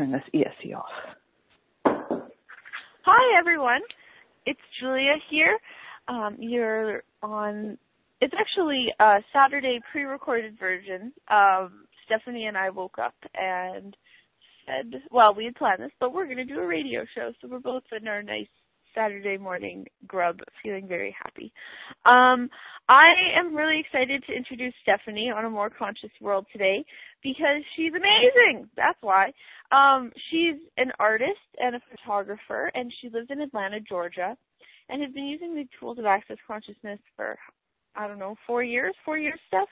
turn this ESC off. Hi, everyone. It's Julia here. Um, you're on, it's actually a Saturday pre recorded version. Um, Stephanie and I woke up and said, well, we had planned this, but we're going to do a radio show. So we're both in our nice Saturday morning grub, feeling very happy. Um, I am really excited to introduce Stephanie on a more conscious world today because she's amazing. That's why. Um, she's an artist and a photographer, and she lives in Atlanta, Georgia, and has been using the tools of access consciousness for I don't know four years. Four years, Steph.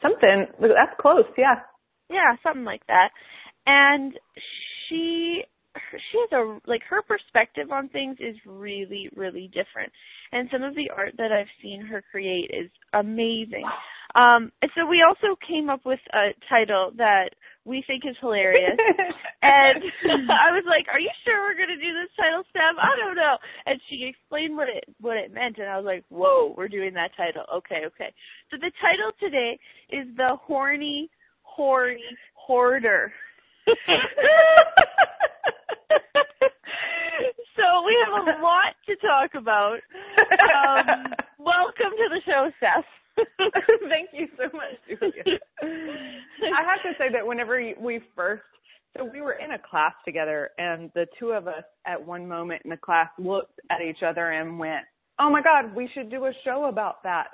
Something that's close, yeah. Yeah, something like that. And she she has a like her perspective on things is really really different. And some of the art that i've seen her create is amazing. Um and so we also came up with a title that we think is hilarious. And i was like are you sure we're going to do this title steph i don't know. And she explained what it what it meant and i was like whoa we're doing that title. Okay okay. So the title today is the horny horny hoarder so we have a lot to talk about. Um, welcome to the show, Steph. Thank you so much, Julia. I have to say that whenever we first, so we were in a class together, and the two of us at one moment in the class looked at each other and went, "Oh my God, we should do a show about that."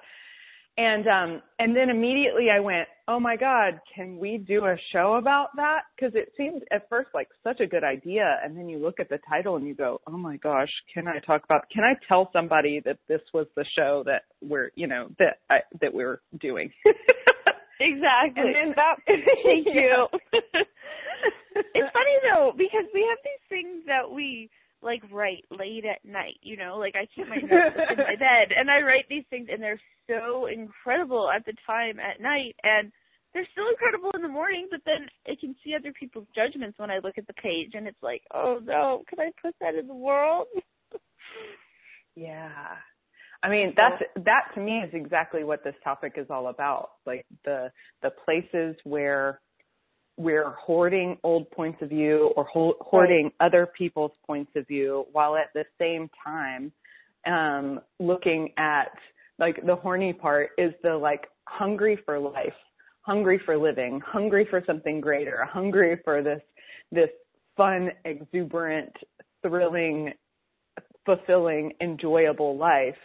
And um and then immediately I went, "Oh my god, can we do a show about that?" cuz it seemed at first like such a good idea and then you look at the title and you go, "Oh my gosh, can I talk about can I tell somebody that this was the show that we're, you know, that I, that we're doing?" exactly. And then that thank you. it's funny though because we have these things that we like write late at night, you know, like I keep my notes in my bed and I write these things and they're so incredible at the time at night and they're still incredible in the morning, but then I can see other people's judgments when I look at the page and it's like, oh no, can I put that in the world? yeah. I mean, that's that to me is exactly what this topic is all about. Like the the places where we're hoarding old points of view or ho- hoarding other people's points of view while at the same time um looking at like the horny part is the like hungry for life hungry for living hungry for something greater hungry for this this fun exuberant thrilling fulfilling enjoyable life.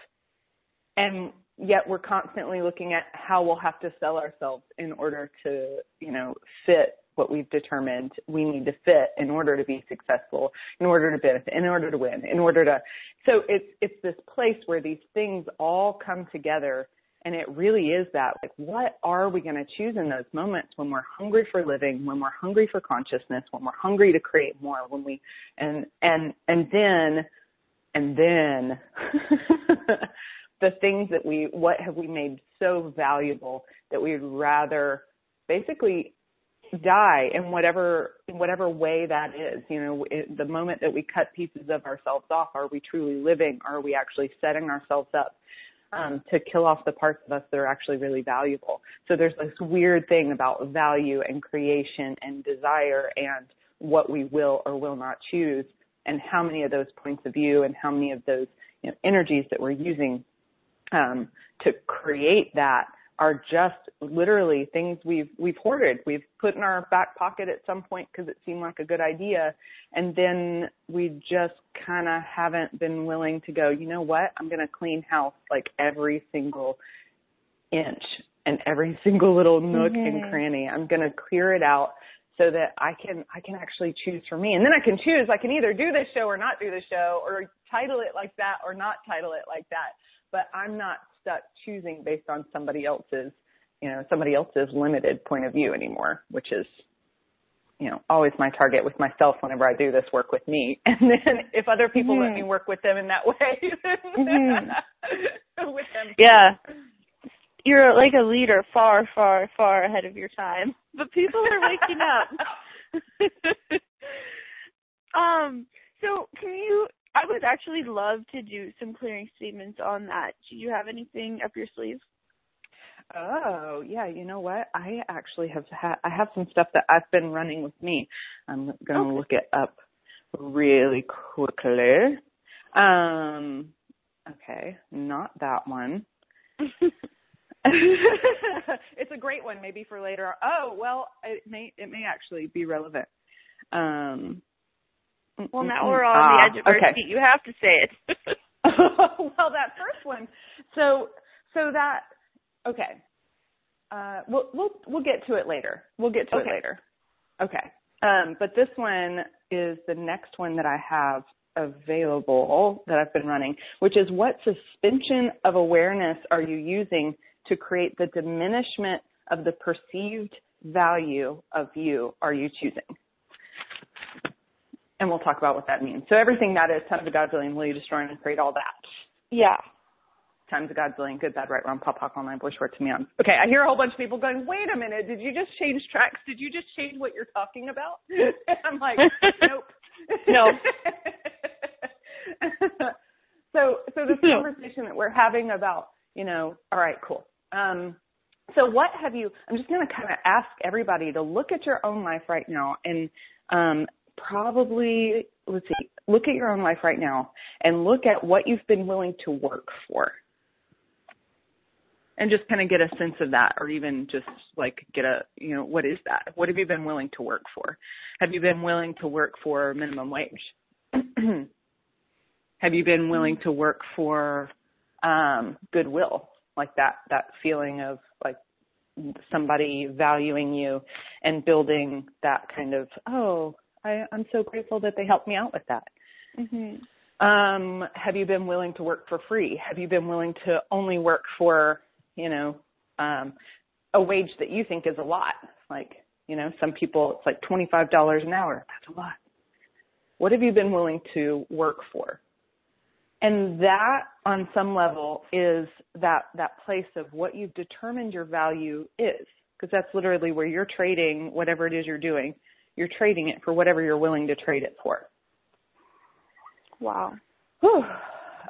And yet we're constantly looking at how we'll have to sell ourselves in order to you know fit what we've determined we need to fit in order to be successful, in order to benefit, in order to win, in order to. So it's it's this place where these things all come together, and it really is that like what are we going to choose in those moments when we're hungry for living, when we're hungry for consciousness, when we're hungry to create more, when we and and and then and then the things that we what have we made so valuable that we'd rather basically die in whatever in whatever way that is. You know it, the moment that we cut pieces of ourselves off are we truly living? Are we actually setting ourselves up um, to kill off the parts of us that are actually really valuable? So there's this weird thing about value and creation and desire and what we will or will not choose and how many of those points of view and how many of those you know, energies that we're using um, to create that are just literally things we've we've hoarded. We've put in our back pocket at some point because it seemed like a good idea, and then we just kind of haven't been willing to go. You know what? I'm going to clean house like every single inch and every single little nook mm-hmm. and cranny. I'm going to clear it out so that I can I can actually choose for me. And then I can choose. I can either do this show or not do the show, or title it like that or not title it like that. But I'm not stuck choosing based on somebody else's, you know, somebody else's limited point of view anymore, which is, you know, always my target with myself whenever I do this work with me. And then if other people mm-hmm. let me work with them in that way, mm-hmm. with them. Yeah. You're like a leader far, far, far ahead of your time. But people are waking up. um, so can you I would actually love to do some clearing statements on that. Do you have anything up your sleeve? Oh, yeah, you know what? I actually have had I have some stuff that I've been running with me. I'm going to Okay. look it up really quickly. Um okay, not that one. it's a great one maybe for later. Oh, well, it may it may actually be relevant. Um well, now mm, we're on ah, the edge of our okay. seat. You have to say it. well, that first one. So, so that okay. Uh, we'll we'll we'll get to it later. We'll get to Okay. it later. Okay. Um, but this one is the next one that I have available that I've been running, which is what suspension of awareness are you using to create the diminishment of the perceived value of you are you choosing? And we'll talk about what that means. So everything that is tons of Godzillion, will you destroy and create all that? yeah. Times a Godzillion, good, bad, right, wrong, pop, pop, online, boy, short, to me on. Okay, I hear a whole bunch of people going, wait a minute, did you just change tracks? Did you just change what you're talking about? I'm like, nope. No. so, so this conversation that we're having about, you know, all right, cool. Um, so what have you, I'm just going to kind of ask everybody to look at your own life right now and, um, probably, let's see, look at your own life right now and look at what you've been willing to work for. And just kind of get a sense of that or even just like get a you know what is that? What have you been willing to work for? Have you been willing to work for minimum wage? Have you been willing to work for um goodwill? Like that that feeling of like somebody valuing you and building that kind of oh i i'm so grateful that they helped me out with that Mhm. um, have you been willing to work for free? Have you been willing to only work for, you know, um, a wage that you think is a lot? Like, you know, some people it's like twenty five dollars an hour. That's a lot. What have you been willing to work for? And that on some level is that that place of what you've determined your value is. Because that's literally where you're trading whatever it is you're doing. You're trading it for whatever you're willing to trade it for. Wow. Whew.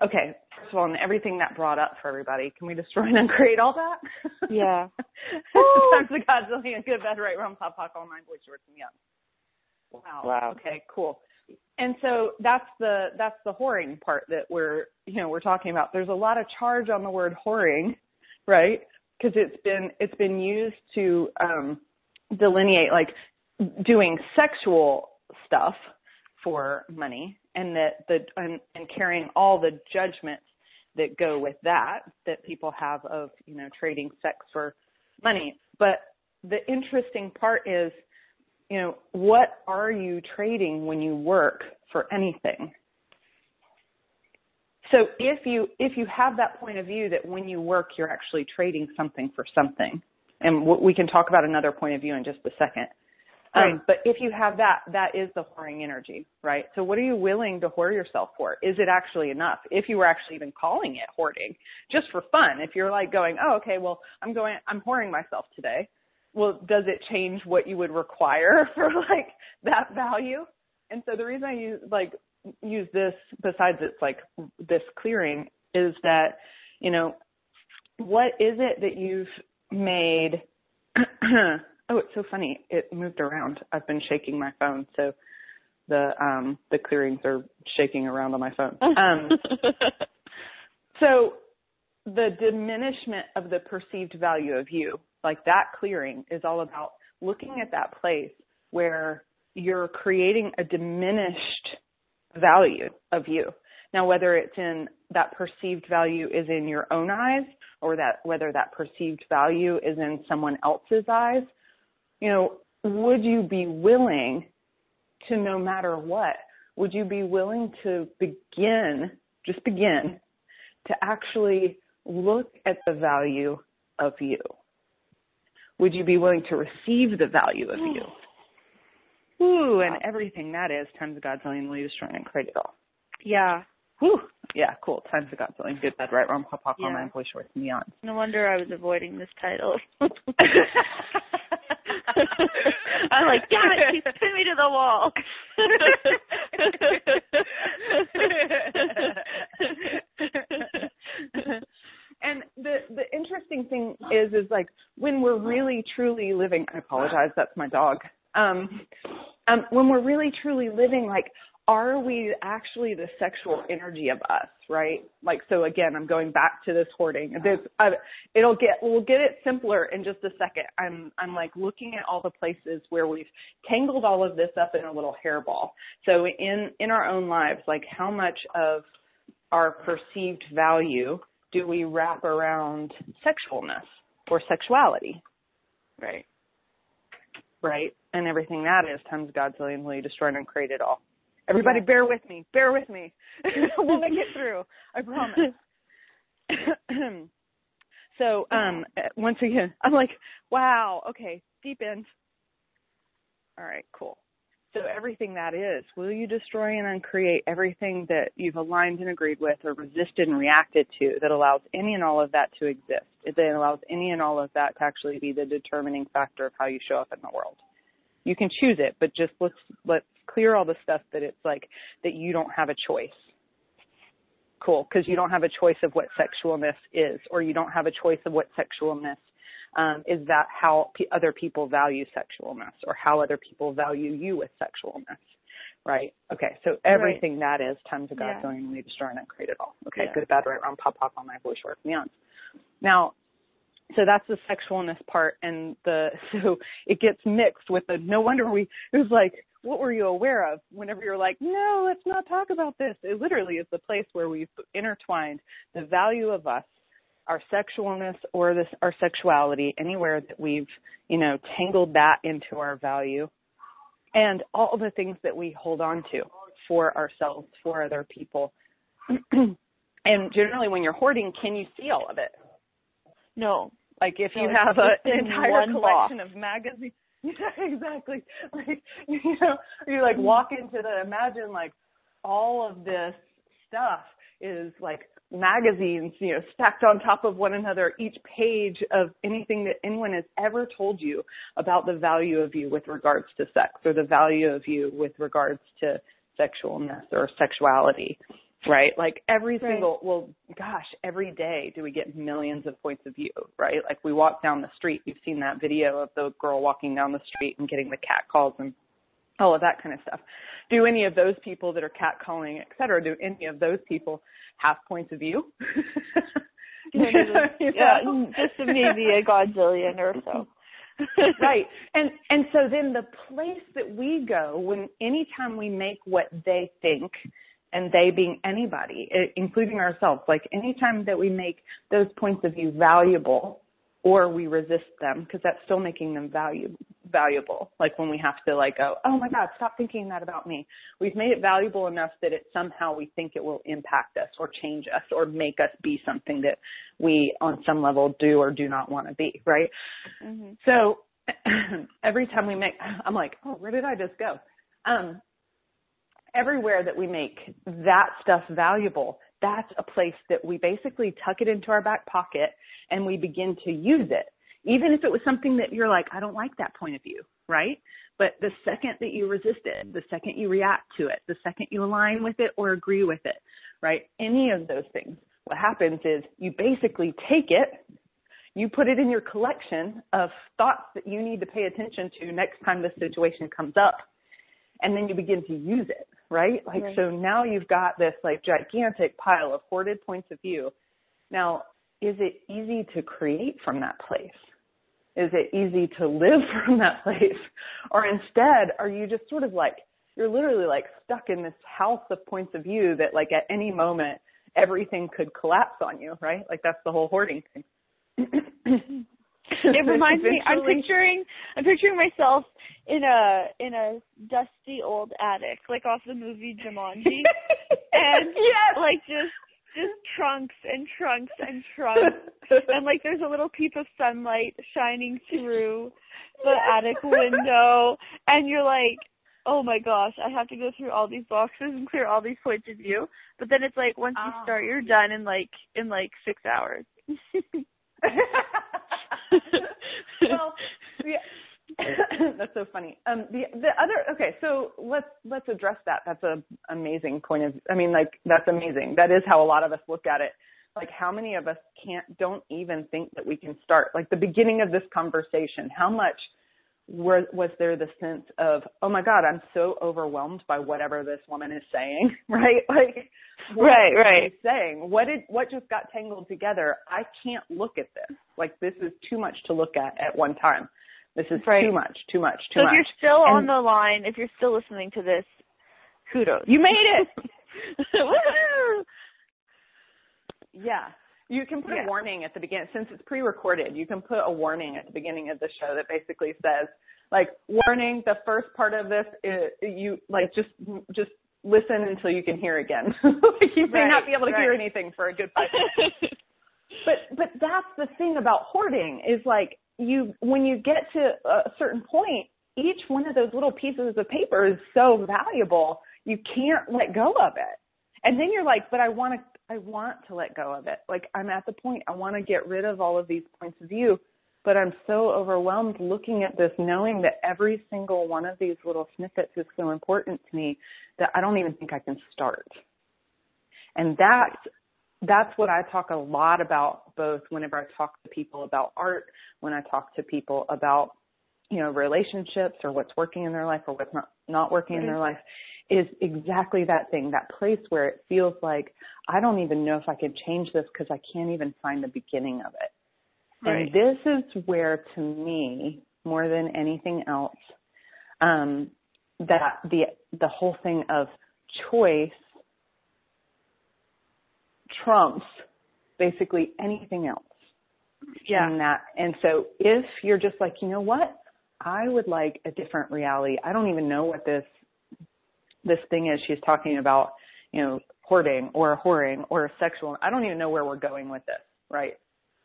Okay, first of all, and everything that brought up for everybody, can we destroy and uncreate all that? Yeah. Times the Godzillion, good, bad, right, wrong, pop, pop, all nine boys, shorts, and young. Wow. Wow. Okay, cool. And so that's the that's the whoring part that we're you know we're talking about. There's a lot of charge on the word whoring, right? Because it's been it's been used to um, delineate like doing sexual stuff for money and that the and, and carrying all the judgments that go with that that people have of you know trading sex for money. But the interesting part is you know what are you trading when you work for anything? So if you if you have that point of view that when you work you're actually trading something for something and we can talk about another point of view in just a second Right. um, but if you have that, that is the whoring energy, right? So what are you willing to whore yourself for? Is it actually enough? If you were actually even calling it hoarding, just for fun, if you're like going, oh, okay, well, I'm going, I'm whoring myself today. Well, does it change what you would require for like that value? And so the reason I use like use this, besides it's like this clearing, is that you know what is it that you've made Oh, it's so funny. It moved around. I've been shaking my phone, so the um the clearings are shaking around on my phone. Um so the diminishment of the perceived value of you, like that clearing is all about looking at that place where you're creating a diminished value of you. Now whether it's in that perceived value is in your own eyes or that whether that perceived value is in someone else's eyes, you know, would you be willing to no matter what, would you be willing to begin, just begin, to actually look at the value of you? Would you be willing to receive the value of you? Ooh, and everything that is times the Godzillion will you destroy and create it all. yeah. Whew. Yeah, cool. Times the Godzillion. Good, bad, right, wrong, pop, pop, Yeah. online, boy, shorts, and beyond. No wonder I was avoiding this title. I'm like, damn it, she's pinned me to the wall. and the the interesting thing is is like when we're really truly living I apologize, that's my dog. Um um when we're really truly living like are we actually the sexual energy of us, right? Like, so again, I'm going back to this hoarding. This, uh, it'll get, we'll get it simpler in just a second. I'm, I'm like looking at all the places where we've tangled all of this up in a little hairball. So in, in our own lives, like how much of our perceived value do we wrap around sexualness or sexuality? Right. Right. And everything that is times Godzillion will you destroy and create it all. Everybody yeah. bear with me. Bear with me. we'll make it through. I promise. so, um, once again, I'm like, wow, okay, deep end. All right, cool. So everything that is, will you destroy and uncreate everything that you've aligned and agreed with or resisted and reacted to that allows any and all of that to exist? That allows any and all of that to actually be the determining factor of how you show up in the world. You can choose it, but just let's let's clear all the stuff that it's like that you don't have a choice. Cool, because you don't have a choice of what sexualness is, or you don't have a choice of what sexualness um, is that how p- other people value sexualness, or how other people value you with sexualness, right? Okay, so everything right. that is times a God yeah. going we destroy and create it all. Okay, yeah. good, bad, right, wrong, pop, pop on my voice, work, beyond. Now, so that's the sexualness part and the so it gets mixed with the no wonder we it was like what were you aware of whenever you're like no let's not talk about this it literally is the place where we've intertwined the value of us our sexualness or this our sexuality anywhere that we've you know tangled that into our value and all the things that we hold on to for ourselves for other people and generally when you're hoarding can you see all of it no. Like if you have an entire collection box. of magazines. Yeah, exactly. Like you know, you like mm-hmm. walk into the imagine like all of this stuff is like magazines, you know, stacked on top of one another, each page of anything that anyone has ever told you about the value of you with regards to sex or the value of you with regards to sexualness or sexuality right? Like every right. single, well, gosh, every day do we get millions of points of view, right? Like we walk down the street, you've seen that video of the girl walking down the street and getting the cat calls and all of that kind of stuff. Do any of those people that are cat calling, et cetera, do any of those people have points of view? yeah, mm, just maybe a godzillion or so. right. And and so then the place that we go when anytime we make what they think and they being anybody, including ourselves. Like anytime that we make those points of view valuable or we resist them, because that's still making them value, valuable. Like when we have to like go, oh my God, stop thinking that about me. We've made it valuable enough that it somehow we think it will impact us or change us or make us be something that we on some level do or do not want to be, right? Mm-hmm. So every time we make, I'm like, oh, where did I just go? Um, everywhere that we make that stuff valuable, that's a place that we basically tuck it into our back pocket and we begin to use it. Even if it was something that you're like, I don't like that point of view, right? But the second that you resist it, the second you react to it, the second you align with it or agree with it, right? Any of those things, what happens is you basically take it, you put it in your collection of thoughts that you need to pay attention to next time this situation comes up, and then you begin to use it right? Like, right. so now you've got this like gigantic pile of hoarded points of view. Now, is it easy to create from that place? Is it easy to live from that place? Or instead, are you just sort of like, you're literally like stuck in this house of points of view that like at any moment everything could collapse on you, right? Like that's the whole hoarding thing. it reminds me i'm picturing i'm picturing myself in a in a dusty old attic like off the movie jumanji and yes. like just just trunks and trunks and trunks and like there's a little peep of sunlight shining through the yes. attic window and you're like oh my gosh i have to go through all these boxes and clear all these points of view but then it's like once you oh. start you're done in like in like six hours well, yeah. that's so funny. Um, the the other okay, so let's let's address that. That's a amazing point of. I mean, like that's amazing. That is how a lot of us look at it. like how many of us can't don't even think that we can start like the beginning of this conversation how much was, was there the sense of oh my god i'm so overwhelmed by whatever this woman is saying right? Like right right. saying? What did what just got tangled together? I can't look at this. Like this is too much to look at at one time. This is right. too much too much too so much. if you're still and on the line if you're still listening to this kudos. You made it! Yeah you can put Yeah. a warning at the beginning since it's pre-recorded. You can put a warning at the beginning of the show that basically says, like, warning. The first part of this, is, you like just just listen until you can hear again. like, you may Right, not be able to hear anything for a good five minutes. but but that's the thing about hoarding is like you when you get to a certain point, each one of those little pieces of paper is so valuable. You can't let go of it. And then you're like, but I want to I want to let go of it. Like I'm at the point I want to get rid of all of these points of view, but I'm so overwhelmed looking at this knowing that every single one of these little snippets is so important to me that I don't even think I can start. And that's that's what I talk a lot about both whenever I talk to people about art, when I talk to people about you know relationships or what's working in their life or what's not not working in their life is exactly that thing that place where it feels like I don't even know if I can change this because I can't even find the beginning of it. Right. And this is where to me more than anything else um that the the whole thing of choice trumps basically anything else yeah and that and so if you're just like you know what i would like a different reality. I don't even know what this this thing is she's talking about you know hoarding or whoring or sexual i don't even know where we're going with this right?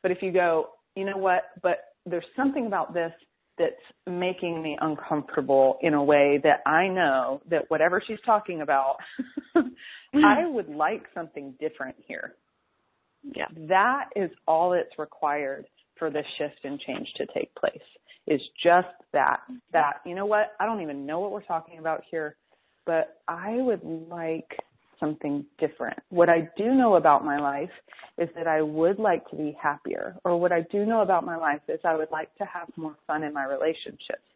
But if you go you know what but there's something about this that's making me uncomfortable in a way that i know that whatever she's talking about mm. i would like something different here. Yeah. That is all that's required for this shift and change to take place is just that that you know what i don't even know what we're talking about here but i would like something different what i do know about my life is that i would like to be happier or what i do know about my life is i would like to have more fun in my relationships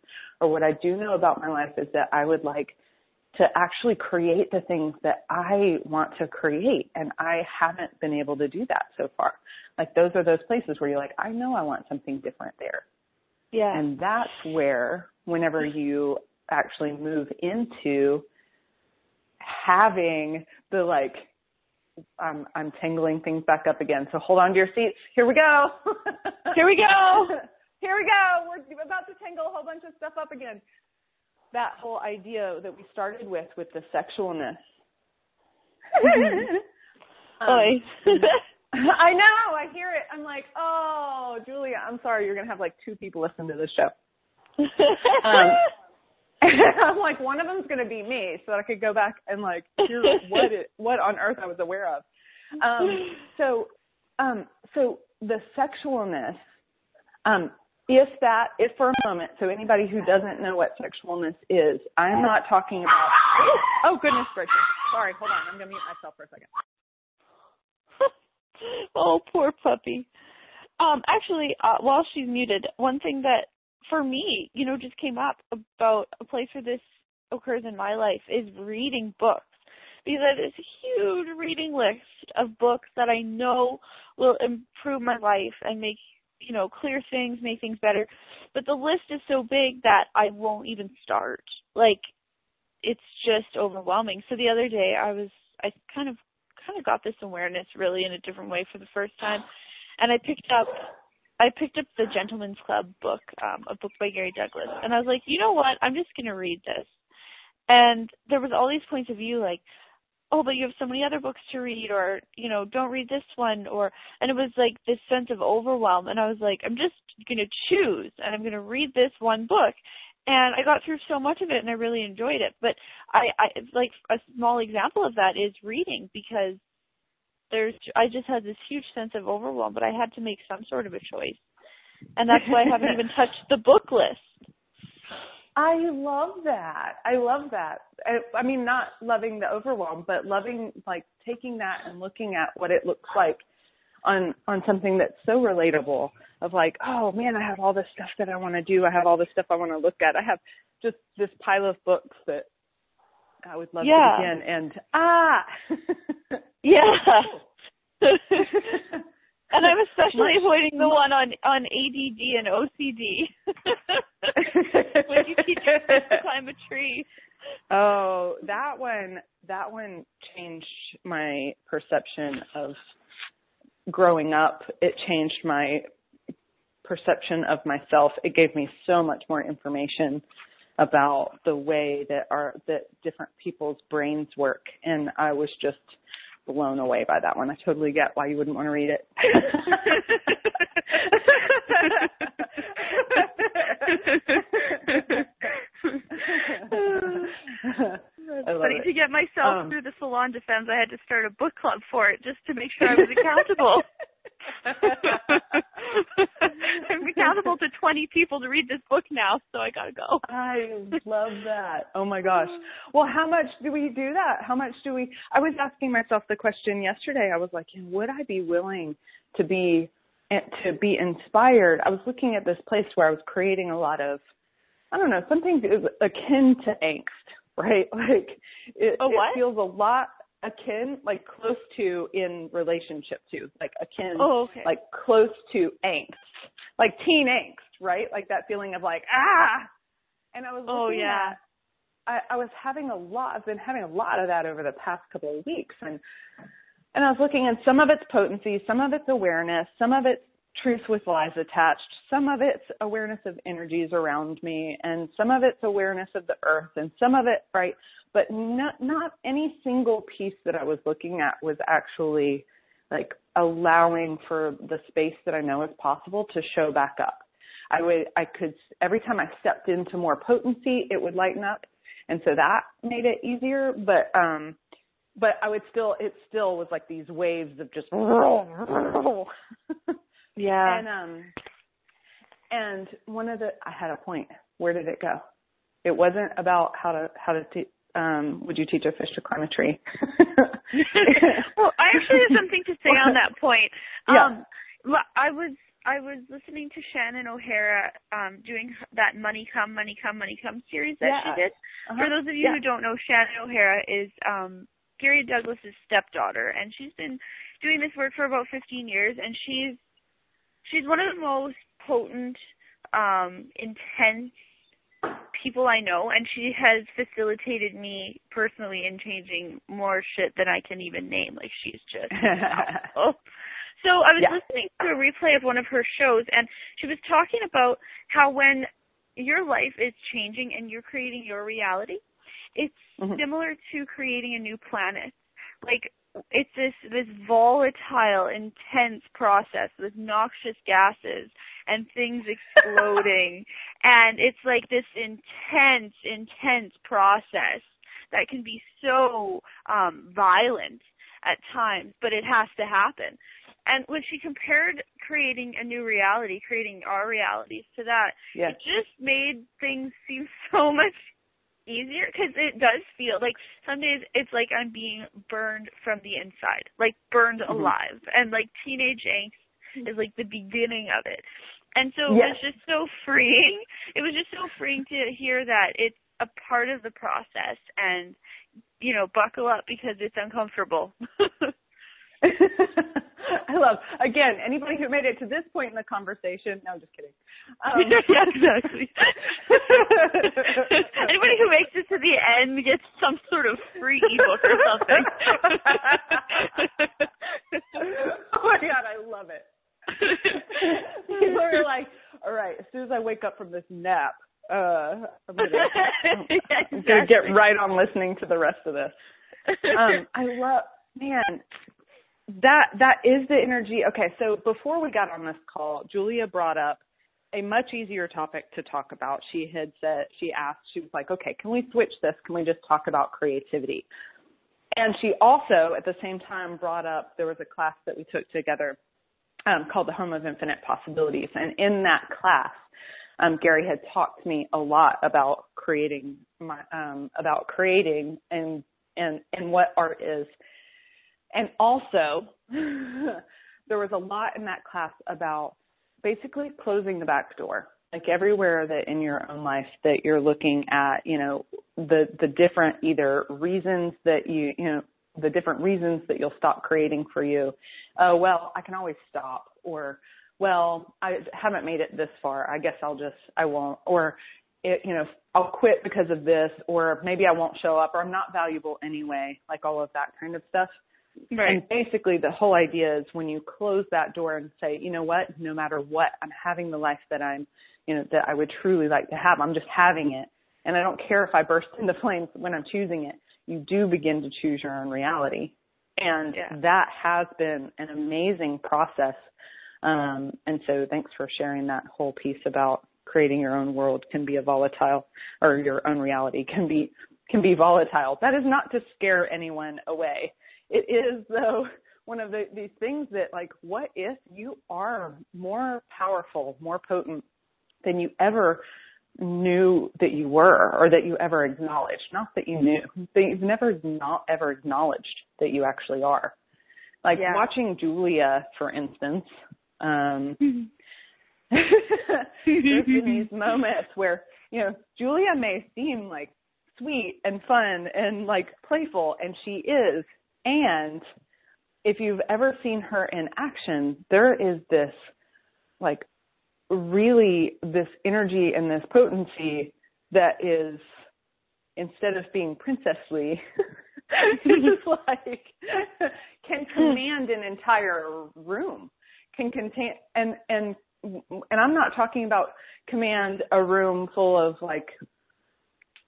or what i do know about my life is that i would like to actually create the things that I want to create. And I haven't been able to do that so far. Like those are those places where you're like, I know I want something different there. yeah And that's where whenever you actually move into having the like I'm I'm tangling things back up again. So hold on to your seats. Here we go. Here we go. Here we go. We're about to tangle a whole bunch of stuff up again that whole idea that we started with with the sexualness. Um. I know, I hear it. I'm like, oh, Julia, I'm sorry, you're gonna have like two people listen to this show. Um, I'm like, one of them's gonna be me, so that I could go back and like hear what it, what on earth I was aware of. Um, so, um, so the sexualness, um, if that, if for a moment, so anybody who doesn't know what sexualness is, I'm not talking about. Oh goodness gracious! Sorry, hold on. I'm gonna mute myself for a second. oh, poor puppy. Um, actually, uh, while she's muted, one thing that for me, you know, just came up about a place where this occurs in my life is reading books. Because I have this huge reading list of books that I know will improve my life and make, you know, clear things, make things better. But the list is so big that I won't even start. Like, it's just overwhelming. So the other day I was, I kind of, kind of got this awareness really in a different way for the first time. And I picked up I picked up the Gentleman's Club book, um, a book by Gary Douglas, and I was like, you know what? I'm just gonna read this. And there was all these points of view, like, oh, but you have so many other books to read, or you know, don't read this one, or and it was like this sense of overwhelm. And I was like, I'm just gonna choose, and I'm gonna read this one book. And I got through so much of it, and I really enjoyed it. But I, I like a small example of that is reading because there's I just had this huge sense of overwhelm, but I had to make some sort of a choice. And that's why I haven't even touched the book list. I love that. I love that. I, I mean, not loving the overwhelm, but loving like taking that and looking at what it looks like on on something that's so relatable of like, oh man, I have all this stuff that I want to do. I have all this stuff I want to look at. I have just this pile of books that I would love yeah. to begin. And ah, yeah. and I'm especially avoiding the one on on ADD and OCD. when you teach yourself to climb a tree. Oh, that one that one changed my perception of growing up. It changed my perception of myself. It gave me so much more information about the way that our that different people's brains work and I was just blown away by that one. I totally get why you wouldn't want to read it. funny to get myself um, through the salon defense. I had to start a book club for it just to make sure I was accountable. I'm accountable to 20 people to read this book now, so I gotta go. I love that. Oh my gosh. Well, how much do we do that? How much do we? I was asking myself the question yesterday. I was like, would I be willing to be to be inspired? I was looking at this place where I was creating a lot of, I don't know, something akin to angst, right? Like it, oh, it feels a lot akin, like close to in relationship to, like akin, oh, okay. like close to angst, like teen angst, right? Like that feeling of like ah. And I was oh yeah. At, I, I was having a lot. I've been having a lot of that over the past couple of weeks, and and I was looking, and some of it's potency, some of it's awareness, some of it's truth with lies attached, some of it's awareness of energies around me, and some of it's awareness of the earth, and some of it right but not not any single piece that I was looking at was actually like allowing for the space that I know is possible to show back up. I would I could every time I stepped into more potency, it would lighten up, and so that made it easier. But um, but I would still it still was like these waves of just yeah. And um, and one of the I had a point. Where did it go? It wasn't about how to how to t- um, would you teach a fish to climb a tree? well, I actually have something to say on that point. Um, yeah. I was I was listening to Shannon O'Hara um, doing that "Money Come, Money Come, Money Come" series that yeah. she did. Uh-huh. For those of you yeah. who don't know, Shannon O'Hara is um, Gary Douglas's stepdaughter, and she's been doing this work for about 15 years, and she's she's one of the most potent, um, intense people I know, and she has facilitated me personally in changing more shit than I can even name. Like she's just So I was yeah. listening to a replay of one of her shows, and she was talking about how when your life is changing and you're creating your reality, it's mm-hmm. similar to creating a new planet. Like it's this this volatile, intense process with noxious gases and things exploding, and it's like this intense, intense process that can be so um, violent at times, but it has to happen. And when she compared creating a new reality, creating our realities to that, yes. it just made things seem so much easier because it does feel like some days it's like I'm being burned from the inside, like burned mm-hmm. alive, and like teenage angst is like the beginning of it. And so yes. it was just so freeing. It was just so freeing to hear that it's a part of the process and you know, buckle up because it's uncomfortable. I love again anybody who made it to this point in the conversation. No, I'm just kidding. Um, yeah, exactly. anybody who makes it to the end gets some sort of free ebook or something. oh my god, I love it. People are like, all right, as soon as I wake up from this nap, uh, I'm gonna, I'm gonna get right on listening to the rest of this. Um, I love, man, that that is the energy. Okay, so before we got on this call, Julia brought up a much easier topic to talk about. She had said she asked, she was like, "Okay, can we switch this? Can we just talk about creativity?" And she also, at the same time, brought up there was a class that we took together um, called the Home of Infinite Possibilities, and in that class, um, Gary had talked to me a lot about creating my um, about creating and and and what art is and also, there was a lot in that class about basically closing the back door. Like everywhere that in your own life that you're looking at you know the the different either reasons that you you know the different reasons that you'll stop creating for you. Oh well i can always stop. Or well i haven't made it this far. I guess i'll just i won't. Or it, you know i'll quit because of this. Or maybe i won't show up. Or i'm not valuable anyway. Like all of that kind of stuff Right. and basically the whole idea is when you close that door and say, you know what, no matter what, I'm having the life that I'm, you know, that I would truly like to have. I'm just having it. And I don't care if I burst into flames when I'm choosing it. You do begin to choose your own reality. And Yeah. that has been an amazing process. Um, and so thanks for sharing that whole piece about creating your own world can be a volatile or your own reality can be can be volatile. That is not to scare anyone away it is though one of the, these things that like what if you are more powerful more potent than you ever knew that you were or that you ever acknowledged not that you knew that you've never not ever acknowledged that you actually are like Yeah. watching julia for instance um there's been these moments where you know Julia may seem like sweet and fun and like playful, and she is. And if you've ever seen her in action, there is this like really this energy and this potency that is instead of being princessly it's like can command an entire room can contain and and and I'm not talking about command a room full of like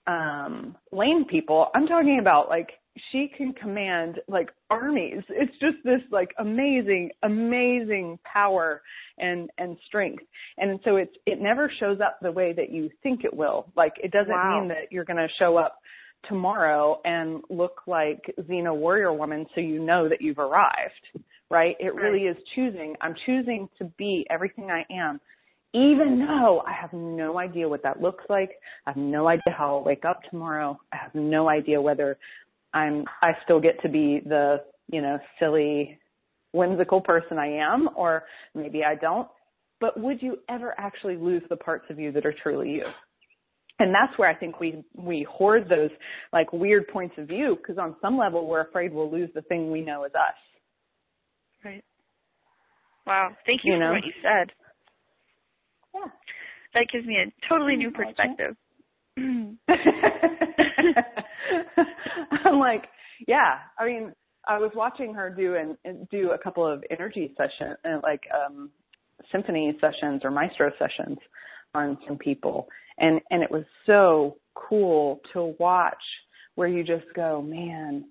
um lame people. I'm talking about like she can command like armies. It's just this like amazing, amazing power and and strength. And so it's it never shows up the way that you think it will. Like it doesn't Wow. mean that you're going to show up tomorrow and look like Xena Warrior Woman so you know that you've arrived. Right? It really is choosing. I'm choosing to be everything I am even though I have no idea what that looks like, I have no idea how I'll wake up tomorrow. I have no idea whether I'm I still get to be the, you know, silly whimsical person I am or maybe I don't. But would you ever actually lose the parts of you that are truly you? And that's where I think we we hoard those like weird points of view because on some level we're afraid we'll lose the thing we know as us. Right. Wow. Thank you, You for know? what you said. Yeah. That gives me a totally new perspective. I'm like, yeah. I mean, I was watching her do and do a couple of energy sessions, uh, like um symphony sessions or maestro sessions on some people, and and it was so cool to watch. Where you just go, man.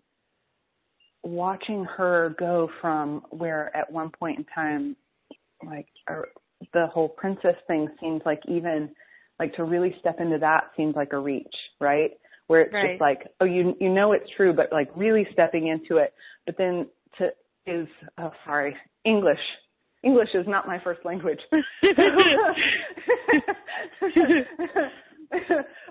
Watching her go from where at one point in time, like or the whole princess thing seems like even like to really step into that seems like a reach, right? Where it's Right. just like, oh, you you know it's true, but like really stepping into it. But then to is oh sorry, English. English is not my first language.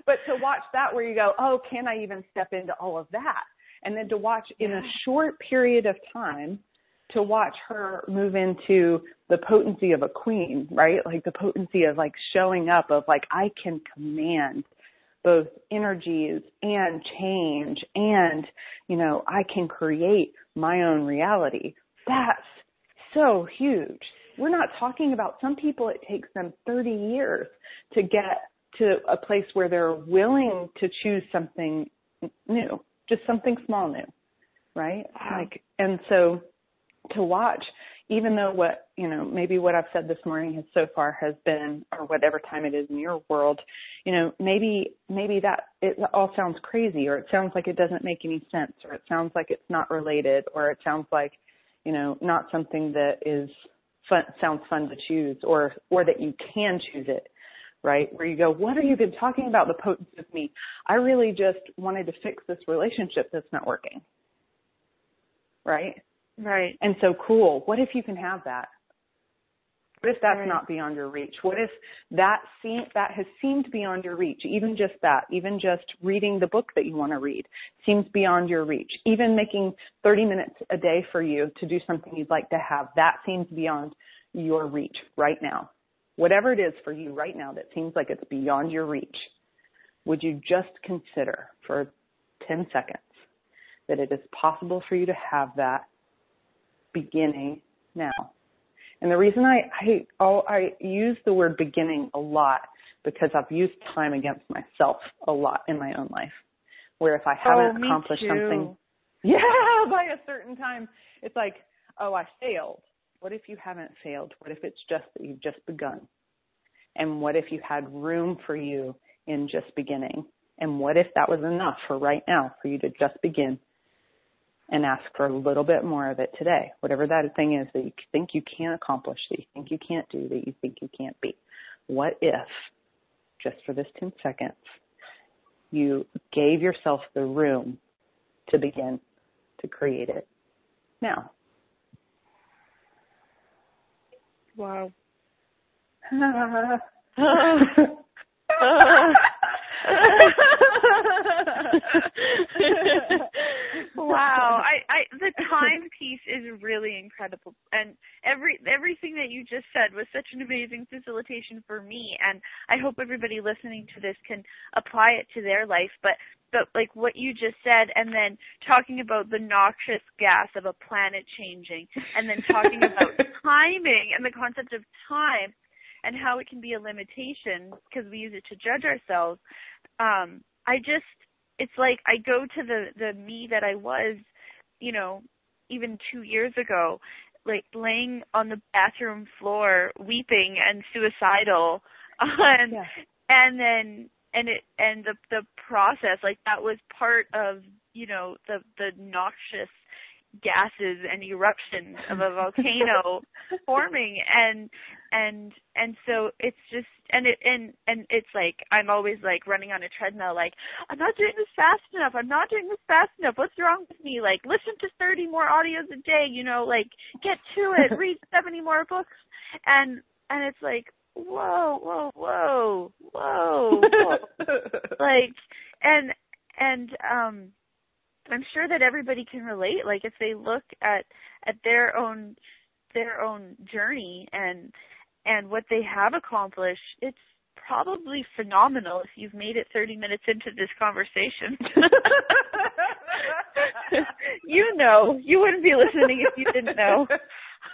but to watch that where you go, oh, can I even step into all of that? And then to watch in a short period of time to watch her move into the potency of a queen, right? Like the potency of like showing up of like I can command both energies and change and you know I can create my own reality. That's so huge. We're not talking about some people it takes them 30 years to get to a place where they're willing to choose something new, just something small new, right? Wow. Like and so to watch even though what you know maybe what i've said this morning has so far has been or whatever time it is in your world you know maybe maybe that it all sounds crazy or it sounds like it doesn't make any sense or it sounds like it's not related or it sounds like you know not something that is fun sounds fun to choose or or that you can choose it right? Where you go what are you been talking about? The potency of me. I really just wanted to fix this relationship that's not working. Right right. and so cool. What if you can have that? What if that's Right. not beyond your reach? What if that seem, that has seemed beyond your reach? Even just that, even just reading the book that you want to read seems beyond your reach. Even making 30 minutes a day for you to do something you'd like to have, that seems beyond your reach right now. Whatever it is for you right now that seems like it's beyond your reach, would you just consider for 10 seconds that it is possible for you to have that beginning now? And the reason I I, oh, I use the word beginning a lot because I've used time against myself a lot in my own life. Where if I haven't oh, accomplished too. something, yeah, by a certain time, it's like, oh, I failed. What if you haven't failed? What if it's just that you've just begun? And what if you had room for you in just beginning? And what if that was enough for right now for you to just begin and ask for a little bit more of it today? Whatever that thing is that you think you can't accomplish, that you think you can't do, that you think you can't be. What if, just for this 10 seconds, you gave yourself the room to begin to create it now? Wow. wow. I, I the time piece is really incredible. And every everything that you just said was such an amazing facilitation for me and I hope everybody listening to this can apply it to their life. But but like what you just said and then talking about the noxious gas of a planet changing and then talking about timing and the concept of time and how it can be a limitation because we use it to judge ourselves. Um, I just, it's like I go to the the me that I was, you know, even two years ago, like laying on the bathroom floor, weeping and suicidal, and Yeah. and then and it and the the process like that was part of you know the the noxious gases and eruptions of a volcano forming and and and so it's just and it and and it's like i'm always like running on a treadmill like i'm not doing this fast enough. I'm not doing this fast enough. What's wrong with me? Like listen to 30 more audios a day you know like get to it. Read 70 more books. And and it's like whoa whoa whoa whoa, whoa. like and and um i'm sure that everybody can relate. Like if they look at at their own their own journey and and what they have accomplished it's probably phenomenal if you've made it 30 minutes into this conversation you know you wouldn't be listening if you didn't know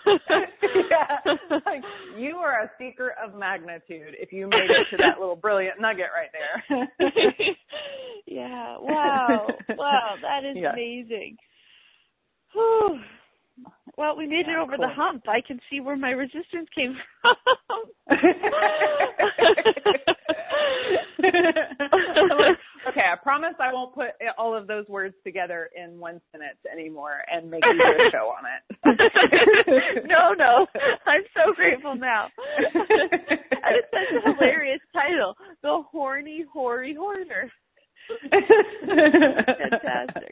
yeah, like you are a seeker of magnitude if you made it to that little brilliant nugget right there. yeah. Wow. Wow. That is Yeah. amazing. Whew. Well, we made it over cool. the hump. I can see where my resistance came from. okay, I promise I won't put all of those words together in one sentence anymore and make you do a show on it. no, no. I'm so grateful now. that is such a hilarious title. The horny, hoary hoarder. Fantastic.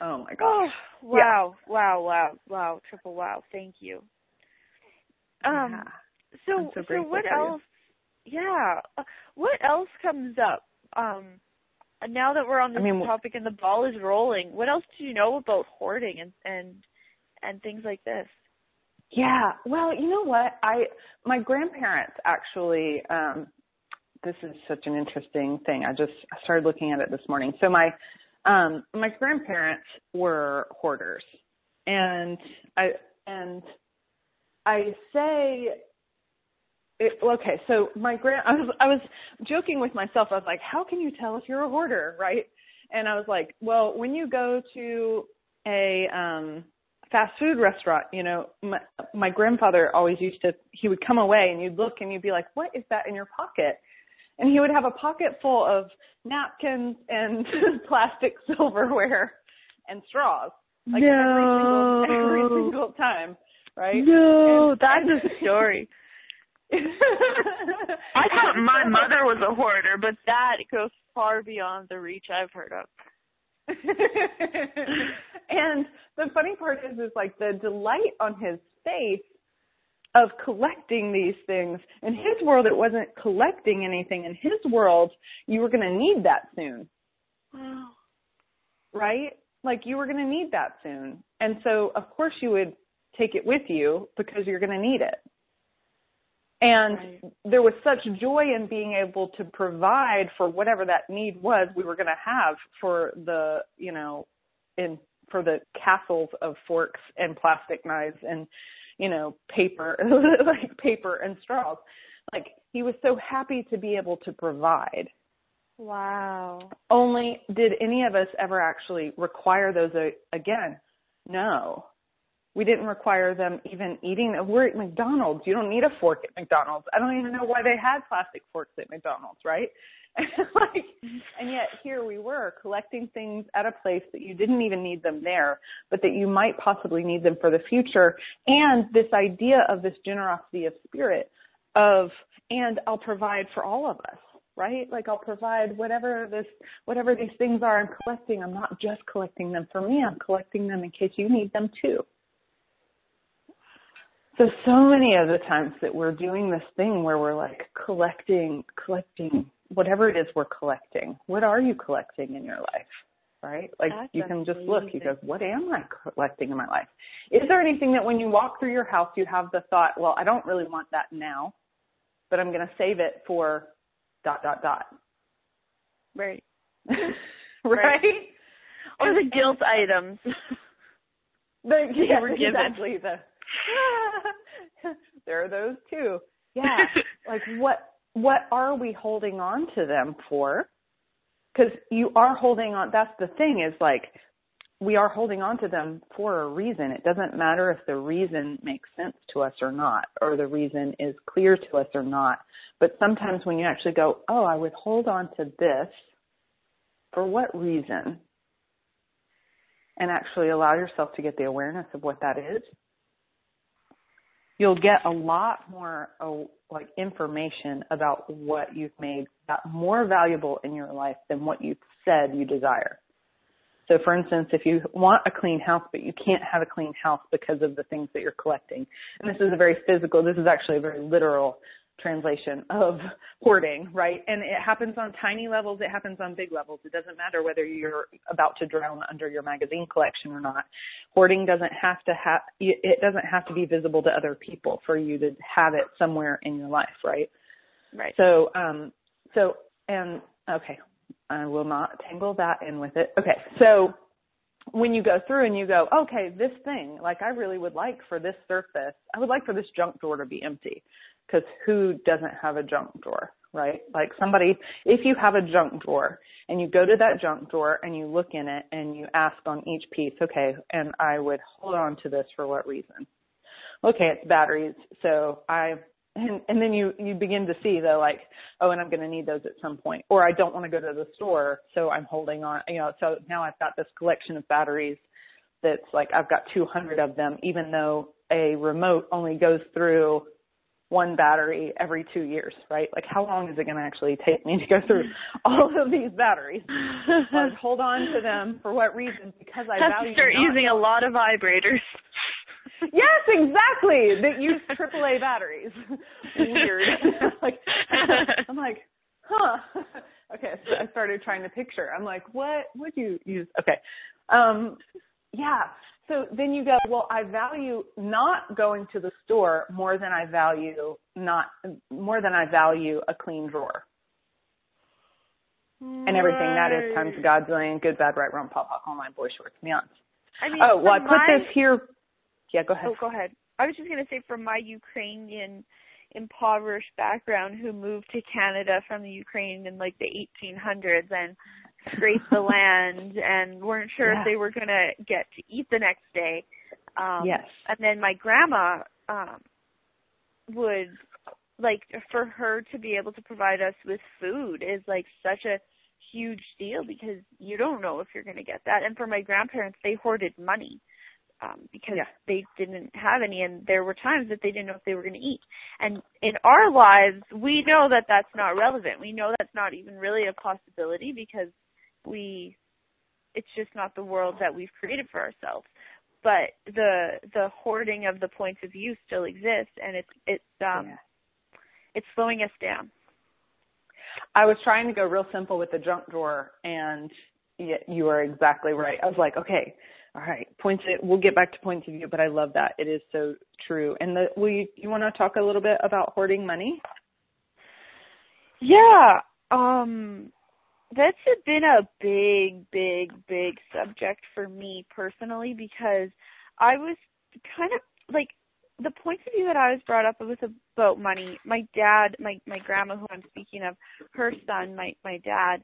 Oh my Oh, gosh. wow, wow, wow, wow, triple wow. Thank you. Um, Yeah. so so so what for you. else? Yeah, uh, what else comes up? Um, now that we're on this I mean, topic and the ball is rolling, what else do you know about hoarding and and and things like this? Yeah. Well, you know what? I my grandparents actually um this is such an interesting thing. I just I started looking at it this morning. So my um my grandparents were hoarders. And I and I say it, okay, so my grand I was I was joking with myself. I was like, how can you tell if you're a hoarder, right? And I was like, well, when you go to a um fast food restaurant, you know, my, my grandfather always used to, he would come away and you'd look and you'd be like, what is that in your pocket? And he would have a pocket full of napkins and plastic silverware and straws. Like No. every single, every single time, right? No, And- that's a story. I thought my mother was a hoarder, but that goes far beyond the reach I've heard of. and the funny part is, is like the delight on his face of collecting these things. In his world, it wasn't collecting anything. In his world, you were going to need that soon. Wow. Right? Like you were going to need that soon. And so, of course, you would take it with you because you're going to need it. And right. there was such joy in being able to provide for whatever that need was we were going to have for the, you know, in for the castles of forks and plastic knives and, you know, paper, like paper and straws. Like he was so happy to be able to provide. Wow. Only did any of us ever actually require those uh, again? No we didn't require them even eating. We're at McDonald's. You don't need a fork at McDonald's. I don't even know why they had plastic forks at McDonald's, right? like, and yet here we were collecting things at a place that you didn't even need them there, but that you might possibly need them for the future. And this idea of this generosity of spirit of, and I'll provide for all of us right? Like I'll provide whatever this, whatever these things are I'm collecting. I'm not just collecting them for me. I'm collecting them in case you need them too. So, so many of the times that we're doing this thing where we're like collecting, collecting, whatever it is we're collecting. What are you collecting in your life? Right? Like That's you can just look, you go, what am I collecting in my life? Is there anything that when you walk through your house, you have the thought, well, I don't really want that now, but I'm going to save it for dot, dot, dot. Right. right? right? Or the guilt items. The, yeah, exactly. The, there are those too. Yeah. like what what are we holding on to them for? Cuz you are holding on that's the thing is like we are holding on to them for a reason. It doesn't matter if the reason makes sense to us or not, or the reason is clear to us or not. But sometimes when you actually go, oh, I would hold on to this, for what reason? And actually allow yourself to get the awareness of what that is, you'll get a lot more uh, like information about what you've made more valuable in your life than what you've said you desire. So for instance, if you want a clean house, but you can't have a clean house because of the things that you're collecting, and this is a very physical, this is actually a very literal translation of hoarding, right? And it happens on tiny levels, it happens on big levels. It doesn't matter whether you're about to drown under your magazine collection or not. Hoarding doesn't have to have it doesn't have to be visible to other people for you to have it somewhere in your life, right? Right. So um so and okay, I will not tangle that in with it. Okay. So when you go through and you go, okay, this thing, like I really would like for this surface, I would like for this junk drawer to be empty because who doesn't have a junk drawer, right? Like somebody, if you have a junk drawer and you go to that junk drawer and you look in it and you ask on each piece, okay, and I would hold on to this for what reason? Okay, it's batteries. So I, and, and then you, you begin to see the like, oh, and I'm going to need those at some point, or I don't want to go to the store. So I'm holding on, you know, so now I've got this collection of batteries that's like, I've got 200 of them, even though a remote only goes through one battery every two years, right? Like how long is it going to actually take me to go through all of these batteries? I hold on to them for what reason? Because I Have value to start using a lot of vibrators. yes, exactly. That use AAA batteries. Weird. like I'm like, huh. Okay, so I started trying to picture. I'm like, what would you use? Okay. Um yeah. So then you go, well, I value not going to the store more than I value not more than I value a clean drawer. Right. And everything that is times Godzillion, good, bad, right, wrong, pod, poc, online, boy shorts, neons. I mean, oh, well, I put my, this here. Yeah, go ahead. Oh, go ahead. I was just going to say, from my Ukrainian impoverished background, who moved to Canada from the Ukraine in like the 1800s and scraped the land and weren't sure yeah. if they were going to get to eat the next day. Um, yes. And then my grandma um, would like for her to be able to provide us with food is like such a huge deal because you don't know if you're going to get that. And for my grandparents, they hoarded money um, because yeah. they didn't have any, and there were times that they didn't know if they were going to eat. And in our lives, we know that that's not relevant. We know that's not even really a possibility because we it's just not the world that we've created for ourselves but the the hoarding of the points of view still exists, and it's it's um Yeah. it's slowing us down. I was trying to go real simple with the junk drawer, and you are exactly right. I was like, okay, all right, points. We'll get back to points of view, but I love that. It is so true. And the, will you you want to talk a little bit about hoarding money? Yeah, um that's been a big, big, big subject for me personally because I was kind of like the points of view that I was brought up with about money. My dad, my my grandma, who I'm speaking of, her son, my my dad,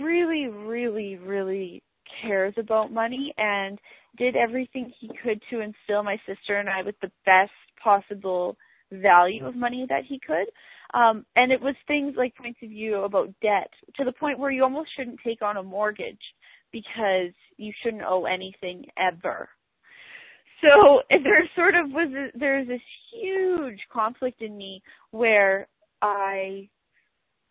really, really, really cares about money and did everything he could to instill my sister and I with the best possible value of money that he could. Um, and it was things like points of view about debt to the point where you almost shouldn't take on a mortgage because you shouldn't owe anything ever. So there sort of was a, there's this huge conflict in me where I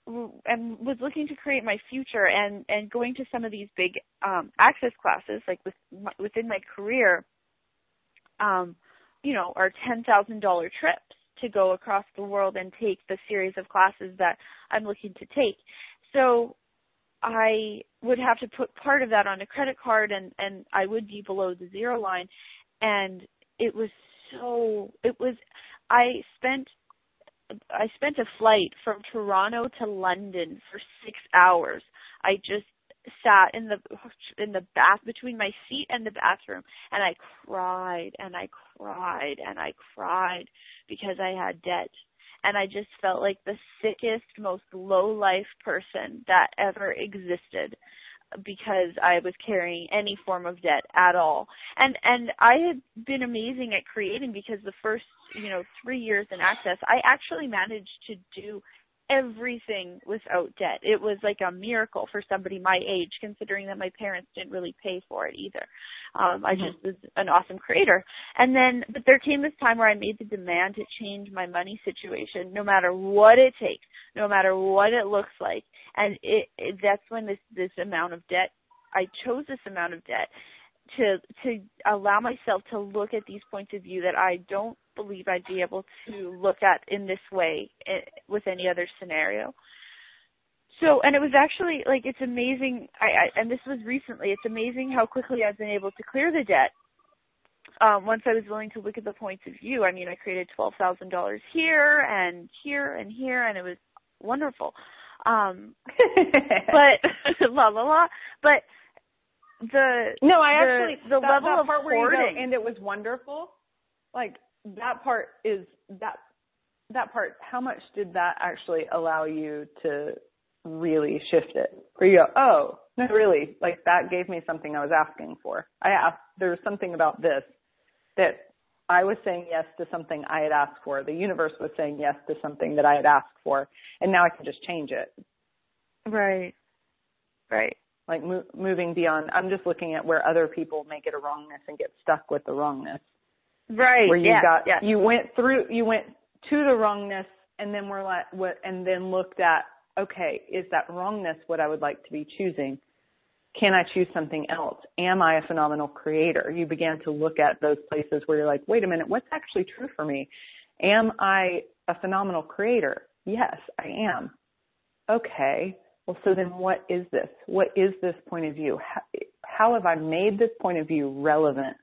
and was looking to create my future and and going to some of these big um access classes like with my, within my career um you know are ten thousand dollar trips to go across the world and take the series of classes that I'm looking to take. So I would have to put part of that on a credit card and and I would be below the zero line. And it was so it was I spent I spent a flight from Toronto to London for 6 hours. I just sat in the in the bath between my seat and the bathroom and I cried and I cried and I cried because I had debt and I just felt like the sickest most low life person that ever existed because I was carrying any form of debt at all. And and I had been amazing at creating because the first, you know, 3 years in access, I actually managed to do everything without debt. It was like a miracle for somebody my age considering that my parents didn't really pay for it either. Um I just was an awesome creator. And then but there came this time where I made the demand to change my money situation no matter what it takes, no matter what it looks like. And it, it that's when this this amount of debt I chose this amount of debt to to allow myself to look at these points of view that I don't believe I'd be able to look at in this way eh, with any other scenario. So, and it was actually like it's amazing. I, I and this was recently. It's amazing how quickly I've been able to clear the debt. Um, once I was willing to look at the points of view, I mean, I created twelve thousand dollars here and here and here, and it was wonderful. Um, but la la la. But the no, I the, actually the that, level that of you go, and it was wonderful. Like that part is that that part. How much did that actually allow you to really shift it? Where you go, oh no, really? Like that gave me something I was asking for. I asked. There was something about this that I was saying yes to something I had asked for. The universe was saying yes to something that I had asked for, and now I can just change it. Right. Right. Like mo- moving beyond. I'm just looking at where other people make it a wrongness and get stuck with the wrongness. Right. Where you yeah, got yeah. you went through you went to the wrongness and then we're like what and then looked at okay is that wrongness what I would like to be choosing? Can I choose something else? Am I a phenomenal creator? You began to look at those places where you're like, wait a minute, what's actually true for me? Am I a phenomenal creator? Yes, I am. Okay. Well, so then what is this? What is this point of view? How, how have I made this point of view relevant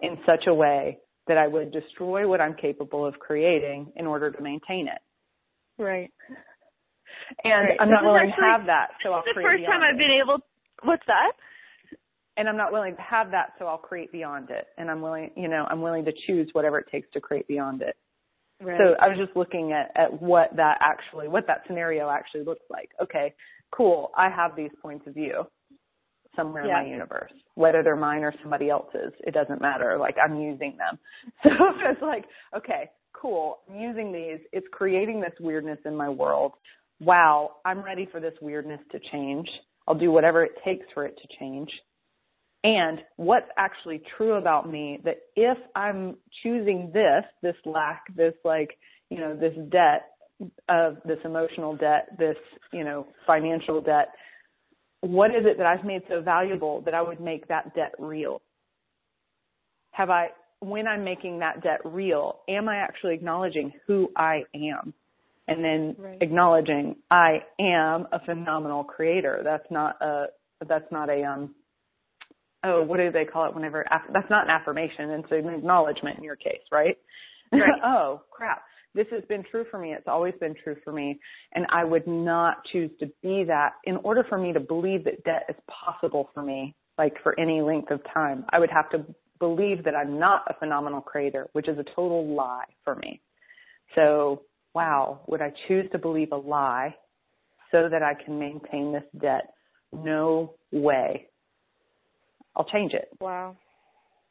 in such a way that I would destroy what I'm capable of creating in order to maintain it? Right. And Right. I'm not willing to have that, so I'll create. the first time I've it. been able. What's that? and I'm not willing to have that, so I'll create beyond it. And I'm willing, you know, I'm willing to choose whatever it takes to create beyond it. Right. So I was just looking at, at what that actually, what that scenario actually looks like. Okay, cool. I have these points of view somewhere Yeah. in my universe, whether they're mine or somebody else's. It doesn't matter. Like I'm using them. So it's like, okay, cool. I'm using these. It's creating this weirdness in my world. Wow, I'm ready for this weirdness to change. I'll do whatever it takes for it to change and what's actually true about me that if I'm choosing this, this lack, this like, you know, this debt of this emotional debt, this, you know, financial debt, what is it that I've made so valuable that I would make that debt real? have I, when I'm making that debt real, am I actually acknowledging who I am? And then right. acknowledging I am a phenomenal creator. That's not a, that's not a, um, oh, what do they call it whenever, that's not an affirmation. It's an acknowledgement in your case, right? right. oh, crap. This has been true for me. It's always been true for me. And I would not choose to be that in order for me to believe that debt is possible for me, like for any length of time. I would have to believe that I'm not a phenomenal creator, which is a total lie for me. So, wow, would I choose to believe a lie so that I can maintain this debt? No way. I'll change it. Wow.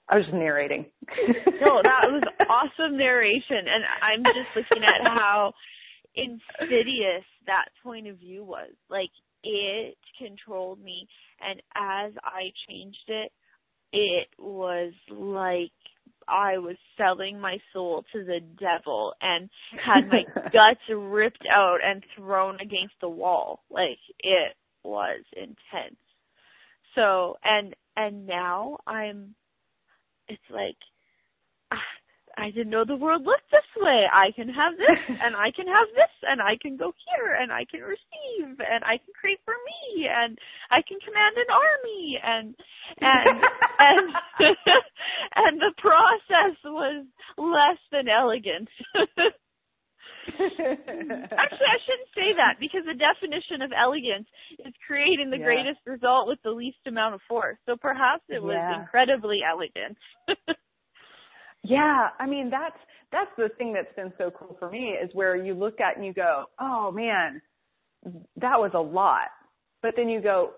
I was just narrating. no, that was awesome narration, and I'm just looking at how insidious that point of view was. Like it controlled me, and as I changed it, it was like I was selling my soul to the devil and had my guts ripped out and thrown against the wall. Like it was intense. So, and, and now I'm, it's like, ah, I didn't know the world looked this way. I can have this and I can have this and I can go here and I can receive and I can create for me and I can command an army and and and and the process was less than elegant. Actually, I shouldn't say that because the definition of elegance is creating the yeah. greatest result with the least amount of force. So perhaps it was yeah. incredibly elegant. Yeah, I mean that's that's the thing that's been so cool for me is where you look at and you go, "Oh man, that was a lot." But then you go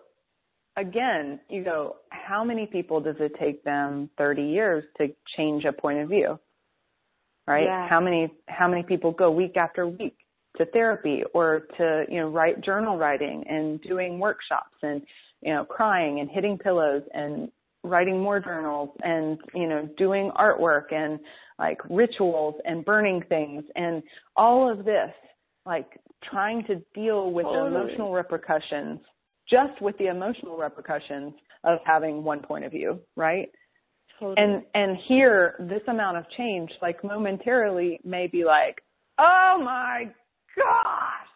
again, you go, "How many people does it take them 30 years to change a point of view?" Right? Yeah. How many how many people go week after week to therapy or to, you know, write journal writing and doing workshops and, you know, crying and hitting pillows and writing more journals and you know doing artwork and like rituals and burning things and all of this like trying to deal with totally. the emotional repercussions just with the emotional repercussions of having one point of view right totally. and and here this amount of change like momentarily may be like oh my gosh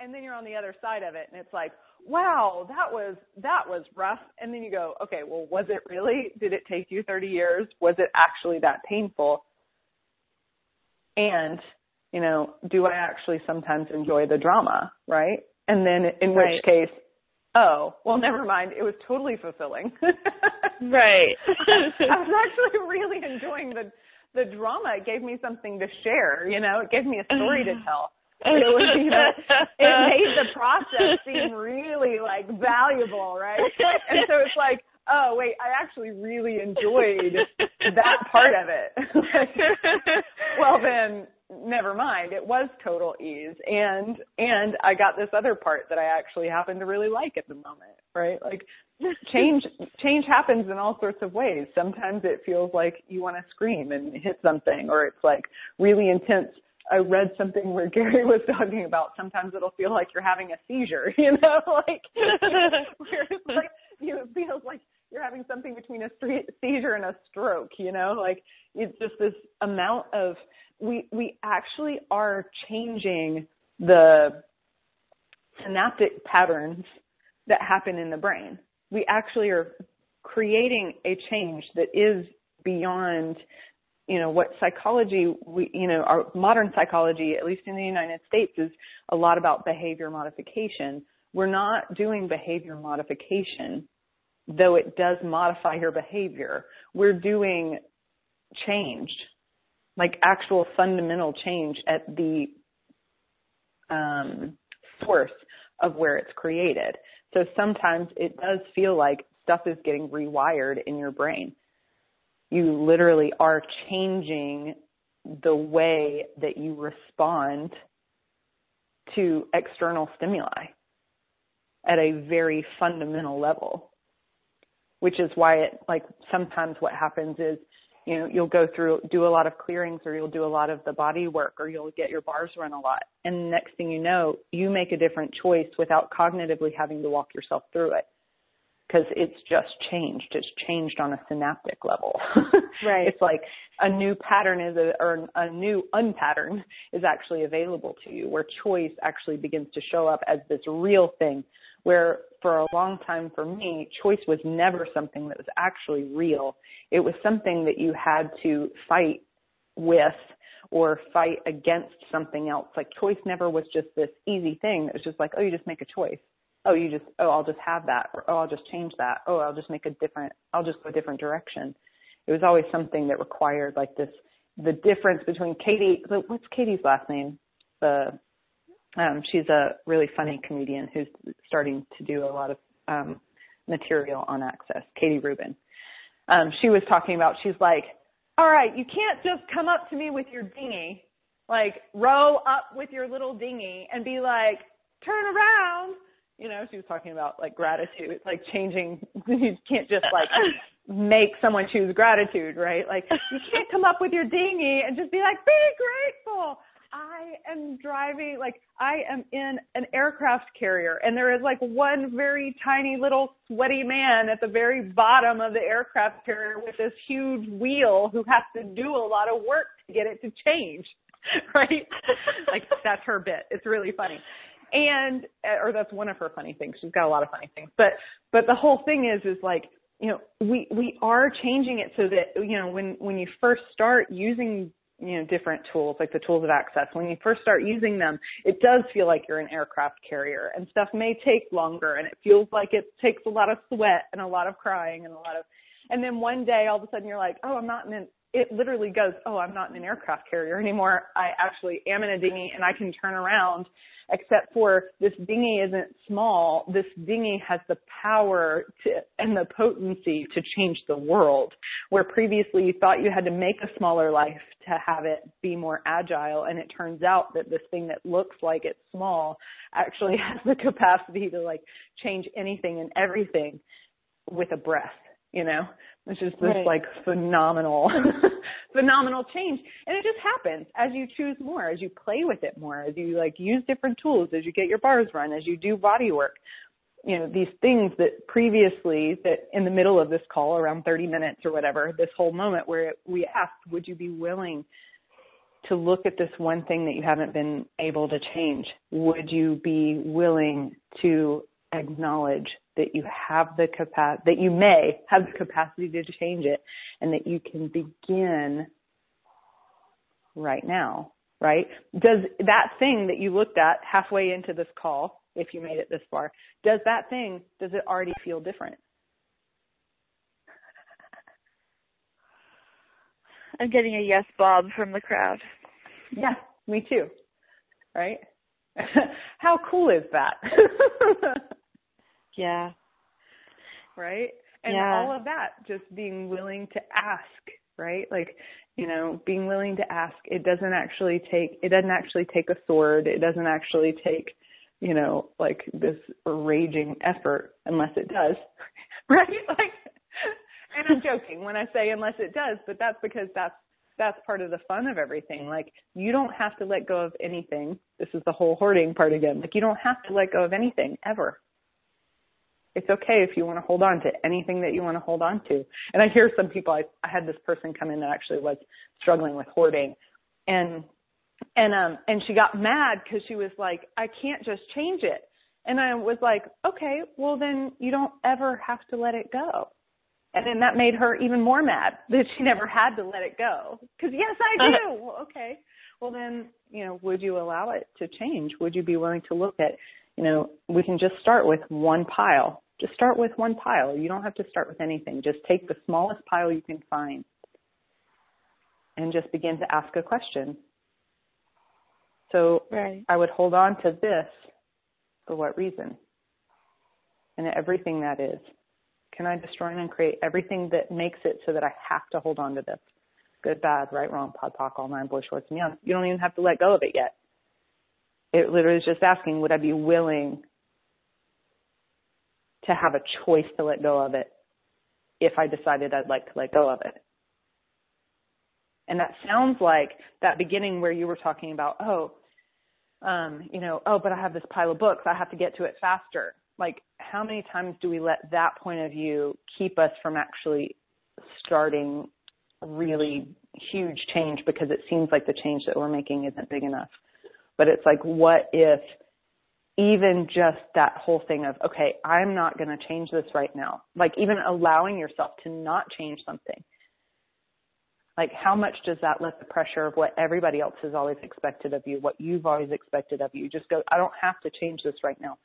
and then you're on the other side of it and it's like wow, that was that was rough. And then you go, okay, well, was it really? Did it take you 30 years? Was it actually that painful? And you know, do I actually sometimes enjoy the drama, right? And then in right. which case, oh, well, never mind. It was totally fulfilling. right. I was actually really enjoying the the drama. It gave me something to share. You know, it gave me a story to tell. It was, you know, it made the process seem really like valuable, right? And so it's like, oh wait, I actually really enjoyed that part of it. well then, never mind. It was total ease, and and I got this other part that I actually happen to really like at the moment, right? Like change change happens in all sorts of ways. Sometimes it feels like you want to scream and hit something, or it's like really intense I read something where Gary was talking about sometimes it'll feel like you're having a seizure, you know, like where it's like you know, it feels like you're having something between a seizure and a stroke, you know, like it's just this amount of we we actually are changing the synaptic patterns that happen in the brain. We actually are creating a change that is beyond you know what psychology we you know our modern psychology at least in the united states is a lot about behavior modification. We're not doing behavior modification though it does modify your behavior we're doing change like actual fundamental change at the um, source of where it's created. So sometimes it does feel like stuff is getting rewired in your brain. You literally are changing the way that you respond to external stimuli at a very fundamental level which is why it like sometimes what happens is you know you'll go through do a lot of clearings or you'll do a lot of the body work or you'll get your bars run a lot. And the next thing you know you make a different choice without cognitively having to walk yourself through it because it's just changed. It's changed on a synaptic level. right. It's like a new pattern is a, or a new unpattern is actually available to you where choice actually begins to show up as this real thing where for a long time for me, choice was never something that was actually real. It was something that you had to fight with or fight against something else. Like choice never was just this easy thing. It was just like, oh, you just make a choice oh, you just, oh, I'll just have that, or oh, I'll just change that, oh, I'll just make a different, I'll just go a different direction. It was always something that required like this, the difference between Katie, what's Katie's last name? The, um, she's a really funny comedian who's starting to do a lot of, um, material on access, Katie Rubin. Um, she was talking about, she's like, all right, you can't just come up to me with your dinghy, like row up with your little dinghy and be like, turn around you know, she was talking about like gratitude, like changing. You can't just like make someone choose gratitude, right? Like you can't come up with your dinghy and just be like, be grateful. I am driving, like I am in an aircraft carrier and there is like one very tiny little sweaty man at the very bottom of the aircraft carrier with this huge wheel who has to do a lot of work to get it to change. Right? like that's her bit. It's really funny and uh, or that's one of her funny things. She's got a lot of funny things. But but the whole thing is is like you know we we are changing it so that you know when when you first start using you know different tools like the tools of access when you first start using them it does feel like you're an aircraft carrier. And stuff may take longer and it feels like it takes a lot of sweat and a lot of crying and a lot of and then one day all of a sudden you're like oh i'm not in an it literally goes, oh, I'm not in an aircraft carrier anymore. I actually am in a dinghy and I can turn around except for this dinghy isn't small. This dinghy has the power to, and the potency to change the world. Where previously you thought you had to make a smaller life to have it be more agile. And it turns out that this thing that looks like it's small actually has the capacity to like change anything and everything with a breath you know it's just this right. like phenomenal phenomenal change. And it just happens as you choose more as you play with it more as you like use different tools as you get your bars run as you do body work. You know these things that previously that in the middle of this call around 30 minutes or whatever this whole moment where we asked would you be willing to look at this one thing that you haven't been able to change? Would you be willing to acknowledge that you have the capacity, that you may have the capacity to change it and that you can begin right now, right? Does that thing that you looked at halfway into this call, if you made it this far, does that thing, does it already feel different? I'm getting a yes, Bob, from the crowd. Yeah, me too. Right? How cool is that? Yeah. Right? And yeah. all of that, just being willing to ask, right? Like, you know, being willing to ask. It doesn't actually take, it doesn't actually take a sword. It doesn't actually take, you know, like this raging effort unless it does. right? Like, and I'm joking when I say unless it does, but that's because that's that's part of the fun of everything. Like you don't have to let go of anything. This is the whole hoarding part again. Like you don't have to let go of anything ever it's okay if you want to hold on to anything that you want to hold on to. And I hear some people, I, I had this person come in that actually was struggling with hoarding and, and, um, and she got mad because she was like, I can't just change it. And I was like, okay, well then you don't ever have to let it go. And then that made her even more mad that she never had to let it go. Cause yes, I do. well, okay. Well then, you know, would you allow it to change? Would you be willing to look at, you know, we can just start with one pile just start with one pile. You don't have to start with anything. Just take the smallest pile you can find and just begin to ask a question. So right. I would hold on to this for what reason? And everything that is. Can I destroy and create everything that makes it so that I have to hold on to this? Good, bad, right, wrong, pod, poc, all nine, boy, shorts, and young. You don't even have to let go of it yet. It literally is just asking, would I be willing to have a choice to let go of it if I decided I'd like to let go of it. And that sounds like that beginning where you were talking about, oh, um, you know, oh, but I have this pile of books. I have to get to it faster. like how many times do we let that point of view keep us from actually starting really huge change because it seems like the change that we're making isn't big enough. But it's like, what if even just that whole thing of, okay, I'm not going to change this right now. Like even allowing yourself to not change something. Like how much does that let the pressure of what everybody else has always expected of you, what you've always expected of you, just go, I don't have to change this right now.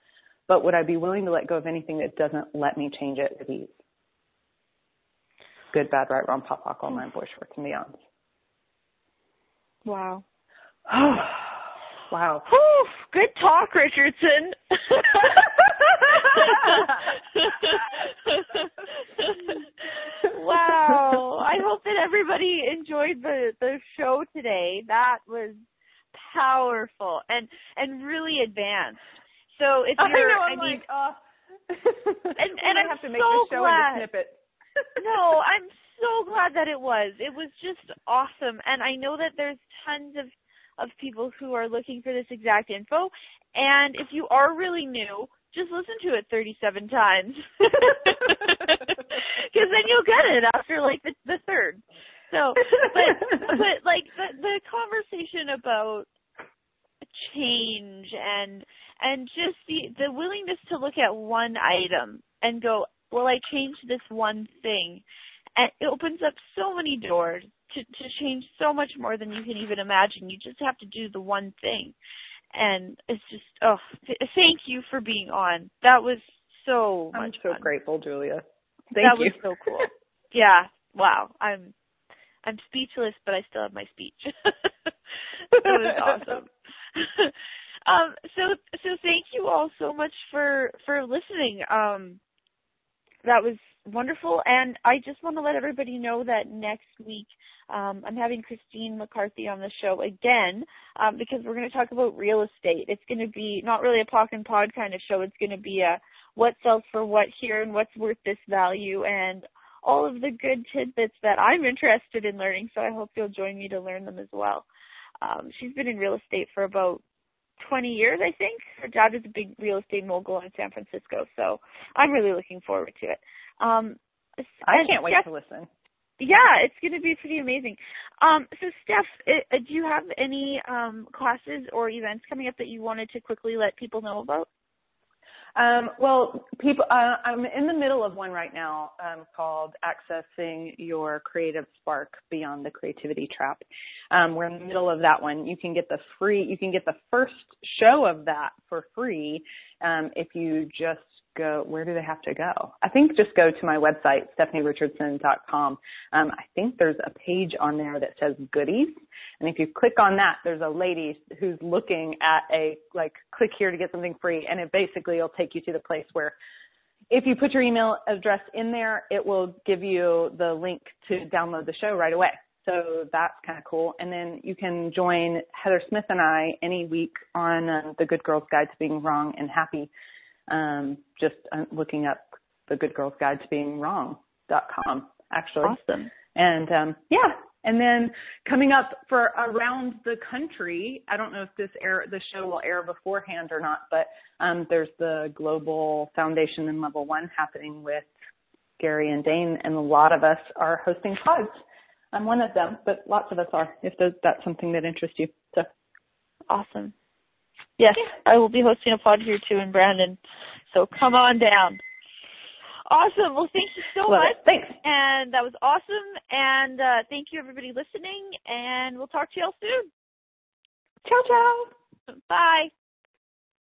But would I be willing to let go of anything that doesn't let me change it with ease? Good, bad, right, wrong, pod, poc, all nine shorts, and beyond. Wow. Wow. Whew, good talk, Richardson. wow. I hope that everybody enjoyed the the show today. That was powerful and and really advanced. So if you're, I, know, I'm I mean, like, oh. and and I I'm have to make so the show glad. into snippet. no, I'm so glad that it was. It was just awesome, and I know that there's tons of of people who are looking for this exact info. And if you are really new, just listen to it 37 times, because then you'll get it after like the, the third. So, but but like the the conversation about change and and just the the willingness to look at one item and go, well, I changed this one thing, and it opens up so many doors to to change so much more than you can even imagine. You just have to do the one thing, and it's just oh, th- thank you for being on. That was so I'm much so fun. grateful, Julia. Thank that you. was so cool. yeah. Wow. I'm I'm speechless, but I still have my speech. that was awesome. um, so so thank you all so much for for listening. Um, that was wonderful, and I just want to let everybody know that next week um, I'm having Christine McCarthy on the show again um, because we're going to talk about real estate. It's going to be not really a POC and Pod kind of show. It's going to be a what sells for what here and what's worth this value and all of the good tidbits that I'm interested in learning. So I hope you'll join me to learn them as well. Um, she's been in real estate for about 20 years, I think. Her dad is a big real estate mogul in San Francisco, so I'm really looking forward to it. Um, I can't wait Steph, to listen. Yeah, it's going to be pretty amazing. Um, so, Steph, uh, do you have any um, classes or events coming up that you wanted to quickly let people know about? Um, well, people, uh, I'm in the middle of one right now um, called Accessing Your Creative Spark Beyond the Creativity Trap. Um, we're in the middle of that one. You can get the free, you can get the first show of that for free um, if you just go, where do they have to go? I think just go to my website, stephanieRichardson.com. Um, I think there's a page on there that says goodies. And if you click on that, there's a lady who's looking at a, like, click here to get something free. And it basically will take you to the place where if you put your email address in there, it will give you the link to download the show right away. So that's kind of cool. And then you can join Heather Smith and I any week on uh, the Good Girls Guide to Being Wrong and Happy um, just uh, looking up the Good Girls Guide to Being Wrong.com, actually. Awesome. And um, yeah, and then coming up for around the country, I don't know if this air the show will air beforehand or not, but um, there's the Global Foundation and Level One happening with Gary and Dane, and a lot of us are hosting pods. I'm one of them, but lots of us are. If that's something that interests you, so awesome. Yes, I will be hosting a pod here too in Brandon. So come on down. Awesome. Well, thank you so Love much. It. Thanks. And that was awesome. And uh, thank you, everybody listening. And we'll talk to y'all soon. Ciao, ciao. Bye.